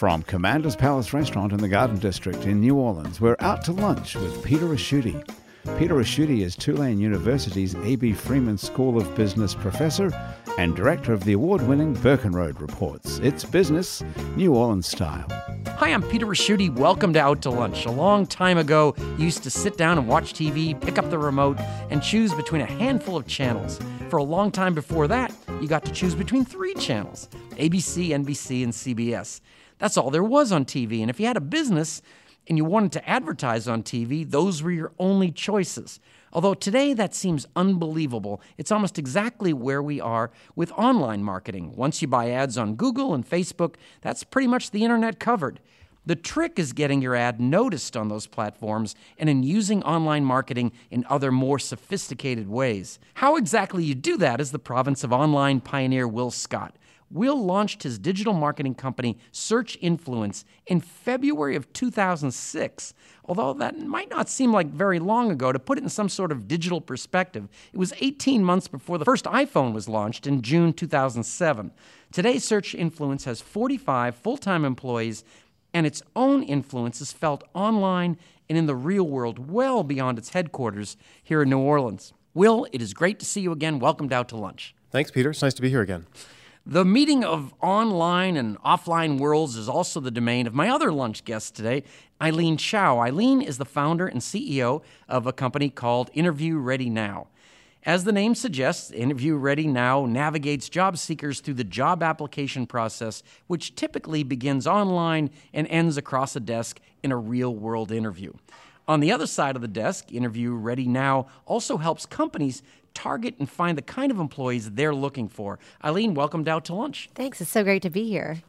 From Commander's Palace Restaurant in the Garden District in New Orleans, we're out to lunch with Peter Ricchiuti. Peter Ricchiuti is Tulane University's A.B. Freeman School of Business professor and director of the award winning Burkenroad Reports. It's business, New Orleans style. Hi, I'm Peter Ricchiuti. Welcome to Out to Lunch. A long time ago, you used to sit down and watch TV, pick up the remote, and choose between a handful of channels. For a long time before that, you got to choose between three channels ABC, NBC, and CBS. That's all there was on TV. And if you had a business and you wanted to advertise on TV, those were your only choices. Although today that seems unbelievable, it's almost exactly where we are with online marketing. Once you buy ads on Google and Facebook, that's pretty much the internet covered. The trick is getting your ad noticed on those platforms and in using online marketing in other more sophisticated ways. How exactly you do that is the province of online pioneer Will Scott. Will launched his digital marketing company, Search Influence, in February of 2006. Although that might not seem like very long ago, to put it in some sort of digital perspective, it was 18 months before the first iPhone was launched in June 2007. Today, Search Influence has 45 full time employees, and its own influence is felt online and in the real world well beyond its headquarters here in New Orleans. Will, it is great to see you again. Welcome Out to Lunch. Thanks, Peter. It's nice to be here again. The meeting of online and offline worlds is also the domain of my other lunch guest today, Eileen Chow. Eileen is the founder and CEO of a company called Interview Ready Now. As the name suggests, Interview Ready Now navigates job seekers through the job application process, which typically begins online and ends across a desk in a real world interview. On the other side of the desk, Interview Ready Now also helps companies target and find the kind of employees they're looking for. Eileen, welcome Out to lunch. Thanks. It's so great to be here.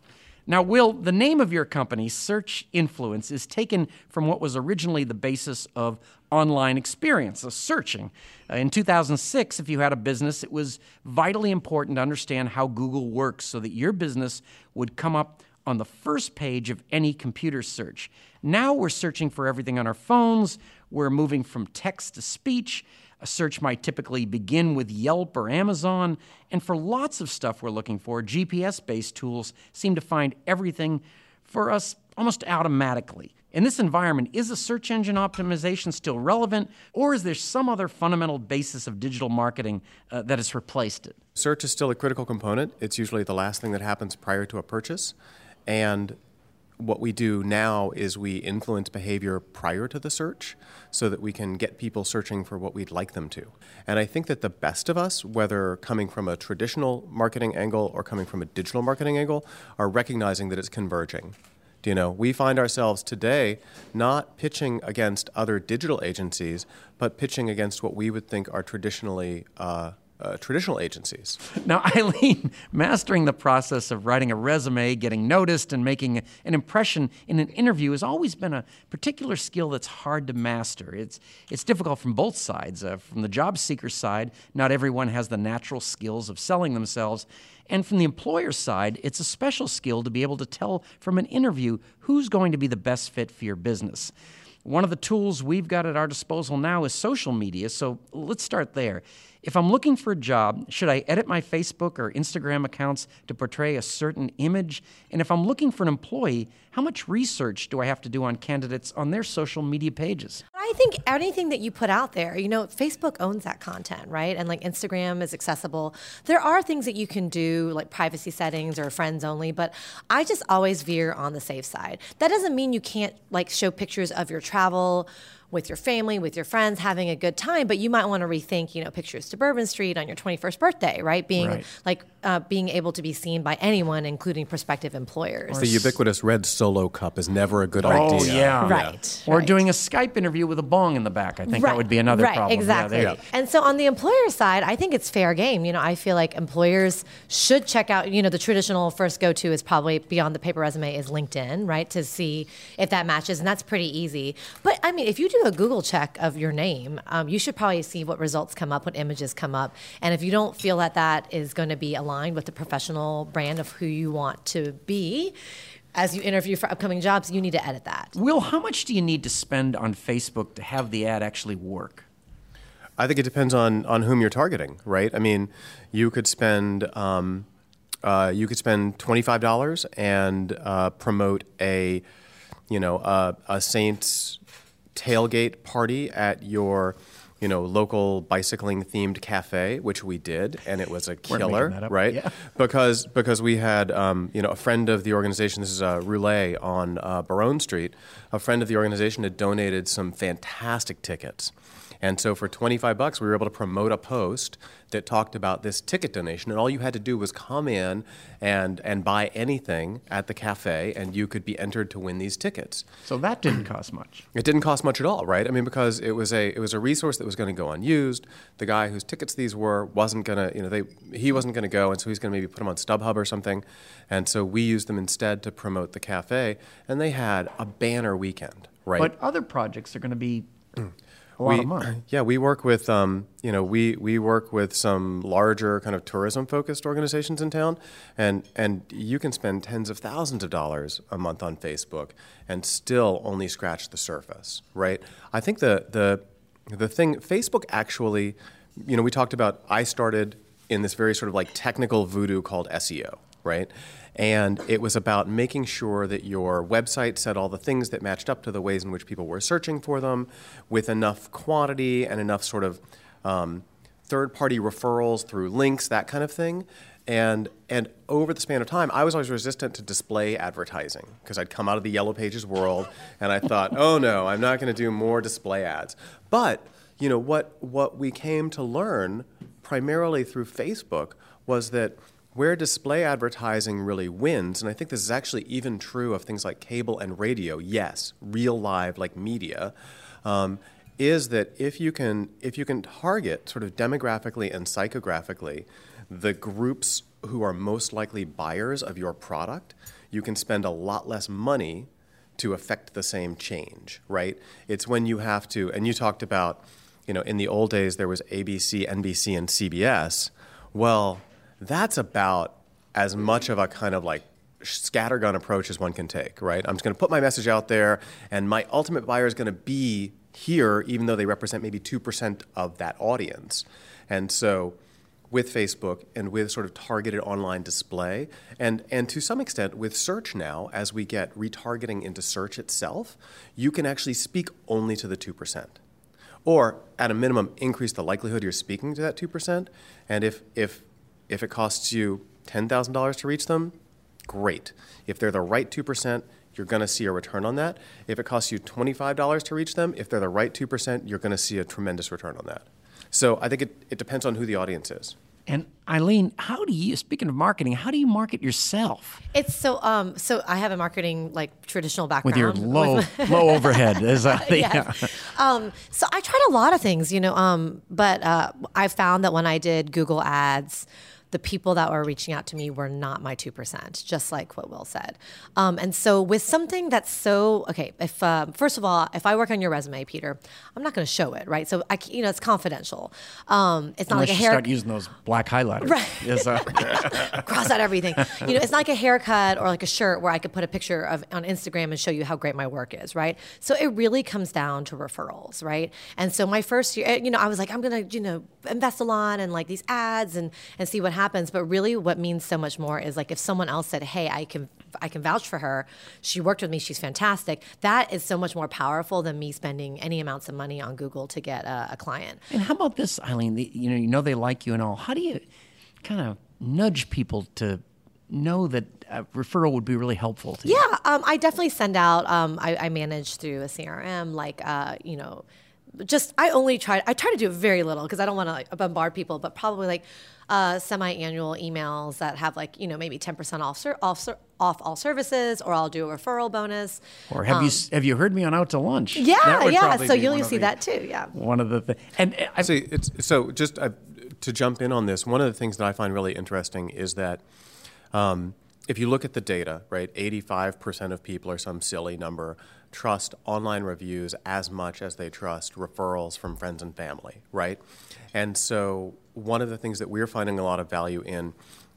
Now, Will, the name of your company, Search Influence, is taken from what was originally the basis of online experience, of searching. Uh, in 2006, if you had a business, it was vitally important to understand how Google works so that your business would come up on the first page of any computer search. Now we're searching for everything on our phones, we're moving from text to speech. A search might typically begin with Yelp or Amazon, and for lots of stuff we're looking for, GPS based tools seem to find everything for us almost automatically. In this environment, is a search engine optimization still relevant, or is there some other fundamental basis of digital marketing uh, that has replaced it? Search is still a critical component. It's usually the last thing that happens prior to a purchase. And what we do now is we influence behavior prior to the search so that we can get people searching for what we'd like them to. And I think that the best of us, whether coming from a traditional marketing angle or coming from a digital marketing angle, are recognizing that it's converging. Do You know, we find ourselves today not pitching against other digital agencies, but pitching against what we would think are traditionally uh, uh, traditional agencies. Now, Eileen, mastering the process of writing a resume, getting noticed, and making an impression in an interview has always been a particular skill that's hard to master. It's, it's difficult from both sides. Uh, from the job seeker side, not everyone has the natural skills of selling themselves. And from the employer side, it's a special skill to be able to tell from an interview who's going to be the best fit for your business. One of the tools we've got at our disposal now is social media, so let's start there. If I'm looking for a job, should I edit my Facebook or Instagram accounts to portray a certain image? And if I'm looking for an employee, how much research do I have to do on candidates on their social media pages? I think anything that you put out there, you know, Facebook owns that content, right? And like Instagram is accessible. There are things that you can do, like privacy settings or friends only, but I just always veer on the safe side. That doesn't mean you can't like show pictures of your travel with your family, with your friends, having a good time, but you might want to rethink, you know, pictures to Bourbon Street on your 21st birthday, right? Being Right. like uh, being able to be seen by anyone, including prospective employers. The ubiquitous red solo cup is never a good Oh, idea. yeah. Right. Or right. doing a Skype interview with a bong in the back. I think that would be another right, problem. Yeah, Exactly. there you and so on the employer side, I think it's fair game. You know, I feel like employers should check out, you know, the traditional first go to is probably beyond the paper resume is LinkedIn, right? To see if that matches. And that's pretty easy. But I mean, if you do a Google check of your name, um, you should probably see what results come up, what images come up. And if you don't feel that that is going to be aligned with the professional brand of who you want to be, as you interview for upcoming jobs, you need to edit that. Will, how much do you need to spend on Facebook to have the ad actually work? I think it depends on on whom you're targeting, right? I mean, you could spend um, uh, you could spend twenty five dollars and uh, promote a you know a, a Saints tailgate party at your you know local bicycling themed cafe, which we did, and it was a killer, right? Yeah. Because because we had um, you know a friend of the organization. This is a Roulet on uh, Baronne Street. A friend of the organization had donated some fantastic tickets. And so for 25 bucks, we were able to promote a post that talked about this ticket donation. And all you had to do was come in and, and buy anything at the cafe, and you could be entered to win these tickets. So that didn't cost much. It didn't cost much at all, right? I mean, because it was a it was a resource that was going to go unused. The guy whose tickets these were wasn't going to, you know, they he wasn't going to go, and so he's going to maybe put them on StubHub or something. And so we used them instead to promote the cafe, and they had a banner weekend, right? But other projects are going to be a lot we, of money. Yeah, we work with um, you know we we work with some larger kind of tourism focused organizations in town, and and you can spend tens of thousands of dollars a month on Facebook and still only scratch the surface, right? I think the the the thing Facebook actually, you know, we talked about. I started in this very sort of like technical voodoo called SEO, right? And it was about making sure that your website said all the things that matched up to the ways in which people were searching for them with enough quantity and enough sort of um, third party referrals through links, that kind of thing. And, and over the span of time, I was always resistant to display advertising because I'd come out of the Yellow Pages world and I thought, oh no, I'm not going to do more display ads. But you know what, what we came to learn primarily through Facebook was that where display advertising really wins, and I think this is actually even true of things like cable and radio, yes, real live like media, um, is that if you can if you can target sort of demographically and psychographically the groups who are most likely buyers of your product, you can spend a lot less money to affect the same change, right? It's when you have to, and you talked about, you know, in the old days there was ABC, NBC, and CBS. Well, that's about as much of a kind of like scattergun approach as one can take, right? I'm just going to put my message out there, and my ultimate buyer is going to be here, even though they represent maybe 2% of that audience. And so, with Facebook and with sort of targeted online display, and, and to some extent with search now, as we get retargeting into search itself, you can actually speak only to the 2%. Or, at a minimum, increase the likelihood you're speaking to that 2%. And if, if, if it costs you $10,000 to reach them, great. If they're the right 2%, you're going to see a return on that. If it costs you $25 to reach them, if they're the right 2%, you're going to see a tremendous return on that. So I think it, it depends on who the audience is. And Eileen, how do you, speaking of marketing, how do you market yourself It's so um so I have a marketing like traditional background. with your low with- low overhead? Is that the, yes. Um, so I tried a lot of things, you know, um, but uh, I found that when I did Google Ads, the people that were reaching out to me were not my 2%, just like what Will said. Um, and so, with something that's so, okay, if, uh, first of all, if I work on your resume, Peter, I'm not going to show it, right? So, I, you know, it's confidential. Um, it's not Unless like a hair start using those black highlighters. Right. Is, uh, cross out everything. You know, it's not like a haircut or like a shirt where I could put a picture of on Instagram and show you how great my work is, right? So it really comes down to referrals, right? And so my first year, you know, I was like, I'm gonna, you know, invest a lot in like these ads and and see what happens. But really, what means so much more is like if someone else said, Hey, I can I can vouch for her. She worked with me. She's fantastic. That is so much more powerful than me spending any amounts of money on Google to get a, a client. and how about this, Eileen? The, you know, you know they like you and all. How do you kind of nudge people to know that a referral would be really helpful to you? Yeah, um, I definitely send out. Um, I, I manage through a CRM, like uh, you know, just I only try. I try to do very little because I don't want to like, bombard people, but probably like uh, semi-annual emails that have like you know maybe ten percent off, ser- off ser- off all services, or I'll do a referral bonus. Or have you have you heard me on Out to Lunch? Yeah, yeah. So you'll see the- that too. Yeah. One of the things, and I, See, it's so just uh, to jump in on this. One of the things that I find really interesting is that um, if you look at the data, right, eighty-five percent of people or some silly number trust online reviews as much as they trust referrals from friends and family, right? And so one of the things that we're finding a lot of value in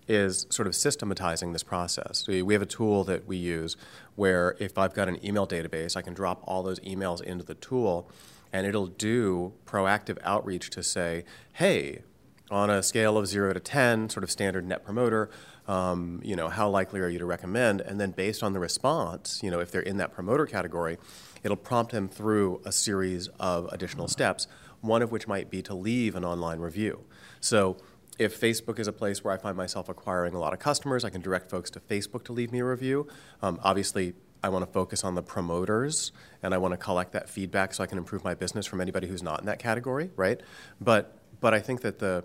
is sort of systematizing this process. We we have a tool that we use where if I've got an email database, I can drop all those emails into the tool and it'll do proactive outreach to say, hey, on a scale of zero to 10, sort of standard net promoter, um, you know, how likely are you to recommend? And then based on the response, you know, if they're in that promoter category, it'll prompt them through a series of additional steps, one of which might be to leave an online review. So if Facebook is a place where I find myself acquiring a lot of customers, I can direct folks to Facebook to leave me a review. Um, obviously, I want to focus on the promoters and I want to collect that feedback so I can improve my business from anybody who's not in that category, right? But but I think that the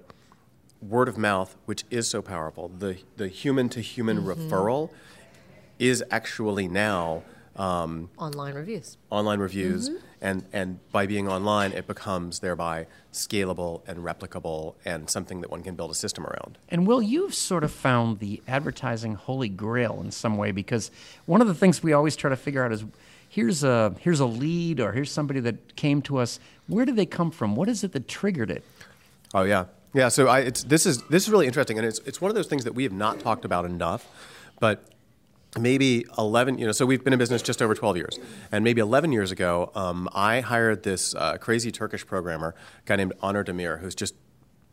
word of mouth, which is so powerful, the the human to human referral, is actually now um, Online reviews. online reviews, and and by being online, it becomes thereby scalable and replicable and something that one can build a system around. And Will, you've sort of found the advertising holy grail in some way because one of the things we always try to figure out is here's a here's a lead or here's somebody that came to us. Where did they come from? What is it that triggered it? Oh yeah, yeah. So I, it's this is this is really interesting, and it's it's one of those things that we have not talked about enough, but maybe 11 you know so we've been in business just over 12 years and maybe 11 years ago um, i hired this uh, crazy turkish programmer guy named Onur Demir who's just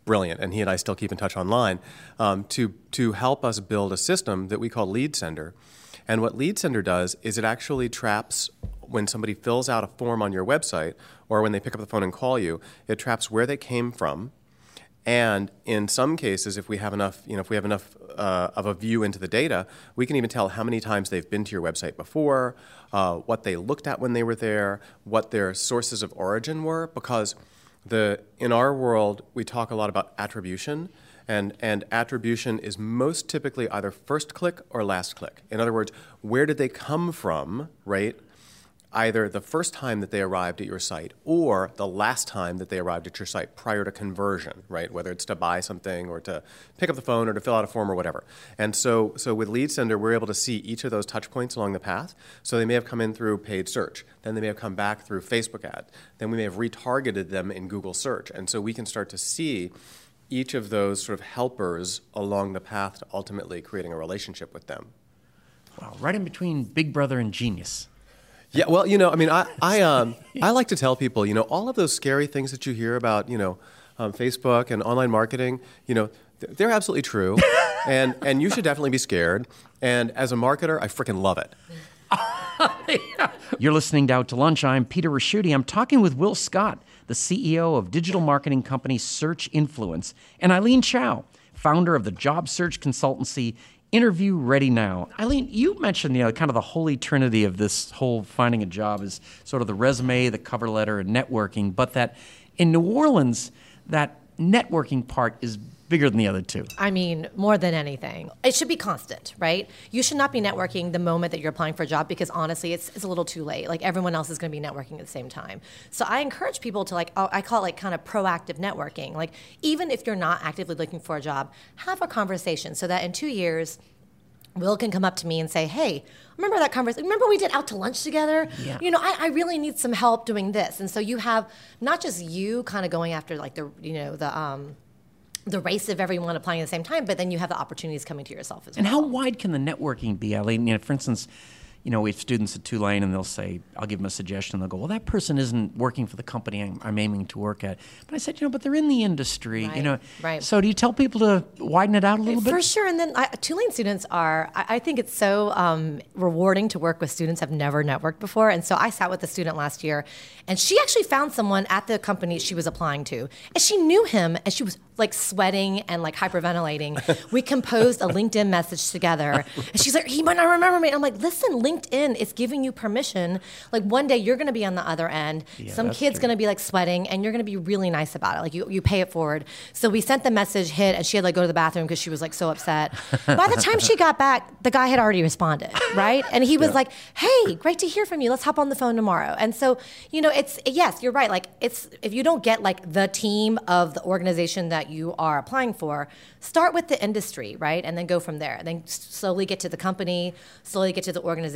brilliant and he and i still keep in touch online um, to, to help us build a system that we call lead sender and what lead sender does is it actually traps when somebody fills out a form on your website or when they pick up the phone and call you it traps where they came from and in some cases, if we have enough, you know, if we have enough uh, of a view into the data, we can even tell how many times they've been to your website before, uh, what they looked at when they were there, what their sources of origin were. Because the in our world, we talk a lot about attribution, and and attribution is most typically either first click or last click. In other words, where did they come from, right? Either the first time that they arrived at your site or the last time that they arrived at your site prior to conversion, right? Whether it's to buy something or to pick up the phone or to fill out a form or whatever. And so, so with Lead Sender, we're able to see each of those touch points along the path. So they may have come in through paid search, then they may have come back through Facebook ad, then we may have retargeted them in Google search. And so we can start to see each of those sort of helpers along the path to ultimately creating a relationship with them. Wow, right in between Big Brother and Genius. Yeah, well, you know, I mean, I I um I like to tell people, you know, all of those scary things that you hear about, you know, um, Facebook and online marketing, you know, th- they're absolutely true, and and you should definitely be scared. And as a marketer, I freaking love it. You're listening to Out to Lunch. I'm Peter Ricchiuti. I'm talking with Will Scott, the CEO of digital marketing company Search Influence, and Eileen Chow, founder of the job search consultancy Interview Ready Now. Eileen, you mentioned you know kind of the holy trinity of this whole finding a job is sort of the resume, the cover letter, and networking, but that in New Orleans, that networking part is bigger than the other two. I mean, more than anything, it should be constant, right? You should not be networking the moment that you're applying for a job because honestly, it's, it's a little too late. Like everyone else is going to be networking at the same time. So I encourage people to like, oh, I call it like kind of proactive networking. Like even if you're not actively looking for a job, have a conversation so that in two years, Will can come up to me and say, "Hey, remember that conversation? Remember we did out to lunch together? Yeah. You know, I, I really need some help doing this." And so you have not just you kind of going after like the you know the um, the race of everyone applying at the same time, but then you have the opportunities coming to yourself as And well. And how wide can the networking be, Eileen? You know, for instance, you know, we have students at Tulane and they'll say, I'll give them a suggestion. They'll go, well, that person isn't working for the company I'm, I'm aiming to work at. But I said, you know, but they're in the industry, Right, you know. right. So do you tell people to widen it out a little bit? For sure. And then I, Tulane students are, I, I think it's so um, rewarding to work with students I've never networked before. And so I sat with a student last year, and she actually found someone at the company she was applying to. And she knew him, and she was like sweating and like hyperventilating. we composed a LinkedIn message together. And she's like, he might not remember me. And I'm like, listen, LinkedIn is giving you permission. Like one day you're going to be on the other end. Some kid's going to be like sweating, and you're going to be really nice about it. Like you, you pay it forward. So we sent the message, hit, and she had to like go to the bathroom because she was like so upset. By the time she got back, the guy had already responded, right? And he was like, "Hey, great to hear from you. Let's hop on the phone tomorrow." And so, you know, it's yes, you're right. Like it's if you don't get like the team of the organization that you are applying for, start with the industry, right? And then go from there. Then slowly get to the company, slowly get to the organization.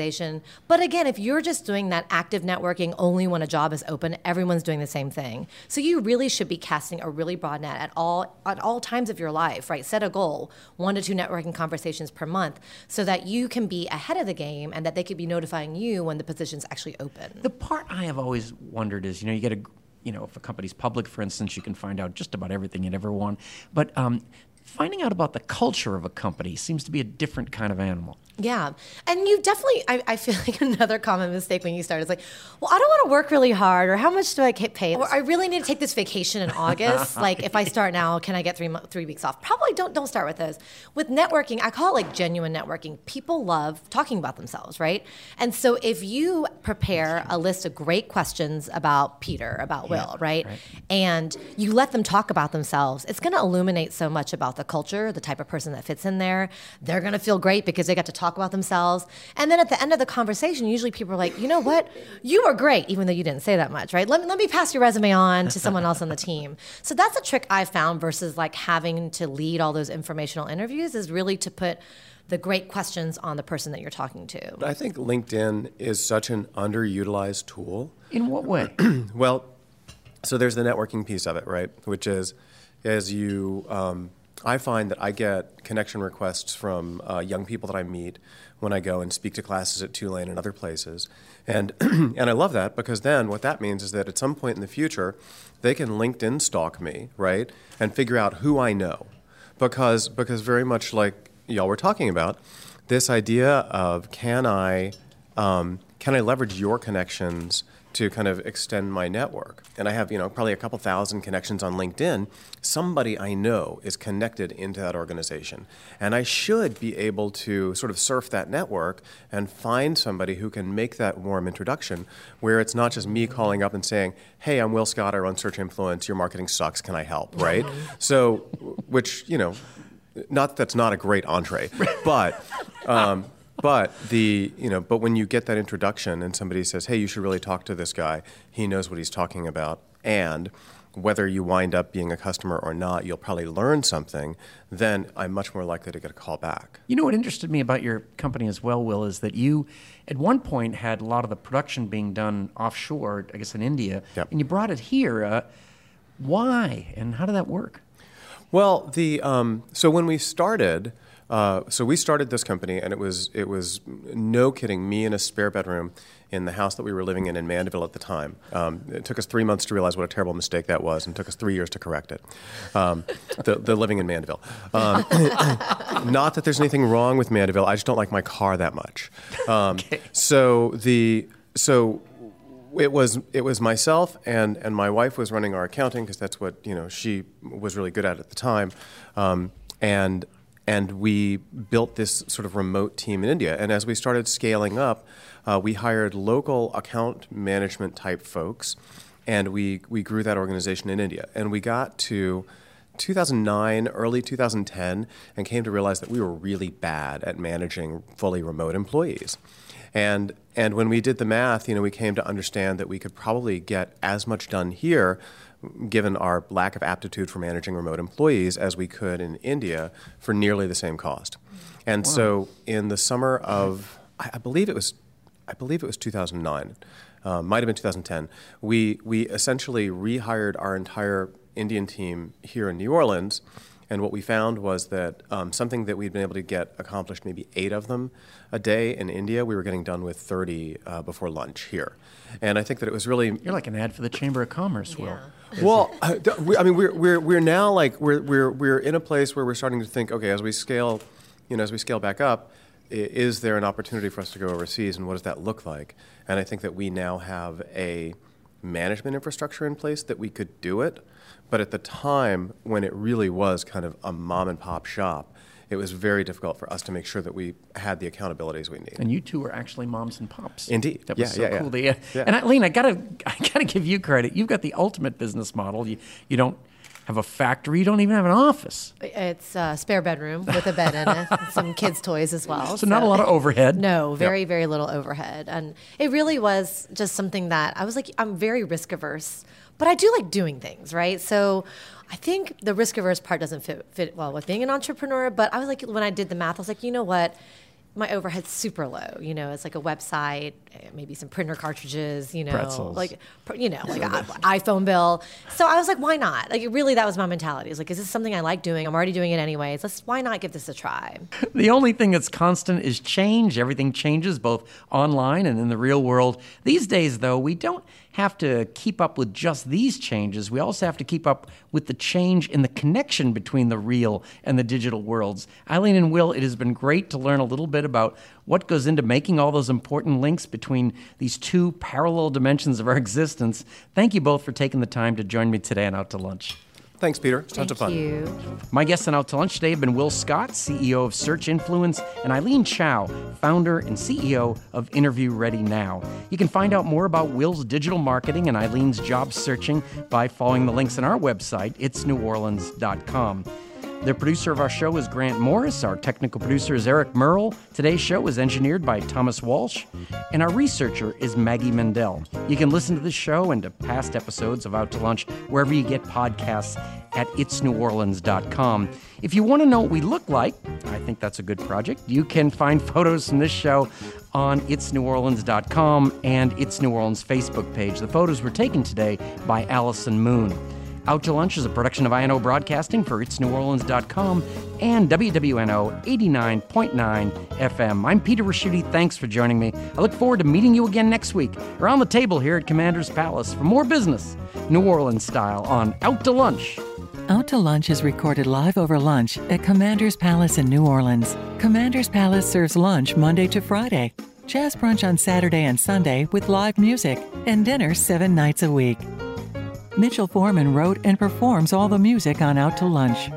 But again, if you're just doing that active networking only when a job is open, everyone's doing the same thing. So you really should be casting a really broad net at all at all times of your life, right? Set a goal, one to two networking conversations per month, so that you can be ahead of the game and that they could be notifying you when the position's actually open. The part I have always wondered is, you know, you get a, you know, if a company's public, for instance, you can find out just about everything you'd ever want. But um, finding out about the culture of a company seems to be a different kind of animal. Yeah. And you definitely, I, I feel like another common mistake when you start is like, well, I don't want to work really hard, or how much do I get paid? Or I really need to take this vacation in August. like, if I start now, can I get three, three weeks off? Probably don't, don't start with those. With networking, I call it like genuine networking. People love talking about themselves, right? And so if you prepare a list of great questions about Peter, about Will, right? And you let them talk about themselves, it's going to illuminate so much about the culture, the type of person that fits in there. They're going to feel great because they got to talk about themselves. And then at the end of the conversation, usually people are like, you know what? You are great, even though you didn't say that much, right? Let me, let me pass your resume on to someone else on the team. So that's a trick I found versus like having to lead all those informational interviews is really to put the great questions on the person that you're talking to. I think LinkedIn is such an underutilized tool. In what way? Well, so there's the networking piece of it, right? Which is, as you, um, I find that I get connection requests from uh, young people that I meet when I go and speak to classes at Tulane and other places, and and I love that because then what that means is that at some point in the future, they can LinkedIn stalk me, right, and figure out who I know, because because very much like y'all were talking about, this idea of can I um, can I leverage your connections to kind of extend my network? And I have, you know, probably a couple thousand connections on LinkedIn. Somebody I know is connected into that organization. And I should be able to sort of surf that network and find somebody who can make that warm introduction where it's not just me calling up and saying, hey, I'm Will Scott, I run Search Influence, your marketing sucks, can I help, right? so, which, you know, not that that's not a great entree, but um, but the you know but when you get that introduction and somebody says, hey, you should really talk to this guy. He knows what he's talking about, and whether you wind up being a customer or not, you'll probably learn something. Then I'm much more likely to get a call back. You know what interested me about your company as well, Will, is that you, at one point, had a lot of the production being done offshore, I guess in India, Yep. and you brought it here. Uh, why and how did that work? Well, the um, so when we started, uh, so we started this company, and it was it was no kidding, me in a spare bedroom in the house that we were living in in Mandeville at the time. Um, it took us three months to realize what a terrible mistake that was, and took us three years to correct it. Um, the, the living in Mandeville. Um, not that there's anything wrong with Mandeville. I just don't like my car that much. Um, So the so it was it was myself and and my wife was running our accounting because that's what you know she was really good at at the time, um, and and we built this sort of remote team in India. And as we started scaling up, uh, we hired local account management type folks, and we we grew that organization in India. And we got to 2009, early 2010, and came to realize that we were really bad at managing fully remote employees. And and when we did the math, you know, we came to understand that we could probably get as much done here, given our lack of aptitude for managing remote employees, as we could in India for nearly the same cost. And so, in the summer of, I I believe it was, I believe it was 2009, uh, might have been 2010. We we essentially rehired our entire Indian team here in New Orleans And what we found was that um, something that we'd been able to get accomplished, maybe eight of them a day in India, we were getting done with 30 uh, before lunch here. And I think that it was really You're like an ad for the Chamber of Commerce, Will. Well, uh, I mean, we're, we're, we're now like we're, we're, we're in a place where we're starting to think, okay, as we scale, you know, as we scale back up, is there an opportunity for us to go overseas, and what does that look like? And I think that we now have a management infrastructure in place that we could do it, but at the time when it really was kind of a mom and pop shop, it was very difficult for us to make sure that we had the accountabilities we need. And you two are actually moms and pops. Indeed. That was Yeah, so yeah, yeah. cool. to- yeah. Yeah. And Eileen, I gotta, I gotta give you credit. You've got the ultimate business model. You, you don't have a factory. You don't even have an office. It's a spare bedroom with a bed in it, and some kids' toys as well. So not a lot of overhead. No, very, very little overhead. And it really was just something that I was like, I'm very risk averse, but I do like doing things, right? So I think the risk averse part doesn't fit, fit well with being an entrepreneur. But I was like, when I did the math, I was like, you know what? My overhead's super low. You know, it's like a website, Eh, maybe some printer cartridges, you know, Pretzels. like, you know, like an iPhone bill. So I was like, why not? Like, really, that was my mentality. It was like, is this something I like doing? I'm already doing it anyways. Let's, why not give this a try? The only thing that's constant is change. Everything changes both online and in the real world. These days, though, we don't have to keep up with just these changes. We also have to keep up with the change in the connection between the real and the digital worlds. Eileen and Will, it has been great to learn a little bit about what goes into making all those important links between these two parallel dimensions of our existence. Thank you both for taking the time to join me today on Out to Lunch. Thanks, Peter. Tons Thank of fun. you. My guests on Out to Lunch today have been Will Scott, CEO of Search Influence, and Eileen Chow, founder and CEO of Interview Ready Now. You can find out more about Will's digital marketing and Eileen's job searching by following the links on our website, itsneworleans.com. The producer of our show is Grant Morris. Our technical producer is Eric Merle. Today's show is engineered by Thomas Walsh. And our researcher is Maggie Mendel. You can listen to this show and to past episodes of Out to Lunch wherever you get podcasts at itsneworleans.com. If you want to know what we look like, I think that's a good project. You can find photos from this show on itsneworleans.com and It's New Orleans Facebook page. The photos were taken today by Allison Moon. Out to Lunch is a production of INO Broadcasting for It'sNewOrleans.com and WWNO 89.9 FM. I'm Peter Ricchiuti. Thanks for joining me. I look forward to meeting you again next week around the table here at Commander's Palace for more business, New Orleans style, on Out to Lunch. Out to Lunch is recorded live over lunch at Commander's Palace in New Orleans. Commander's Palace serves lunch Monday to Friday, jazz brunch on Saturday and Sunday with live music, and dinner seven nights a week. Mitchell Foreman wrote and performs all the music on Out to Lunch.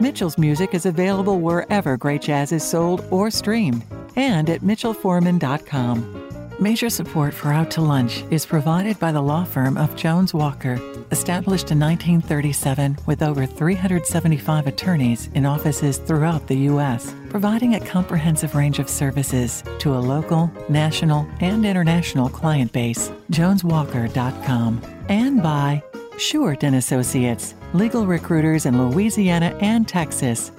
Mitchell's music is available wherever great jazz is sold or streamed and at mitchellforeman.com. Major support for Out to Lunch is provided by the law firm of Jones Walker, established in 1937 with over 375 attorneys in offices throughout the U.S., providing a comprehensive range of services to a local, national, and international client base. JonesWalker.com. And by Short and Associates, legal recruiters in Louisiana and Texas.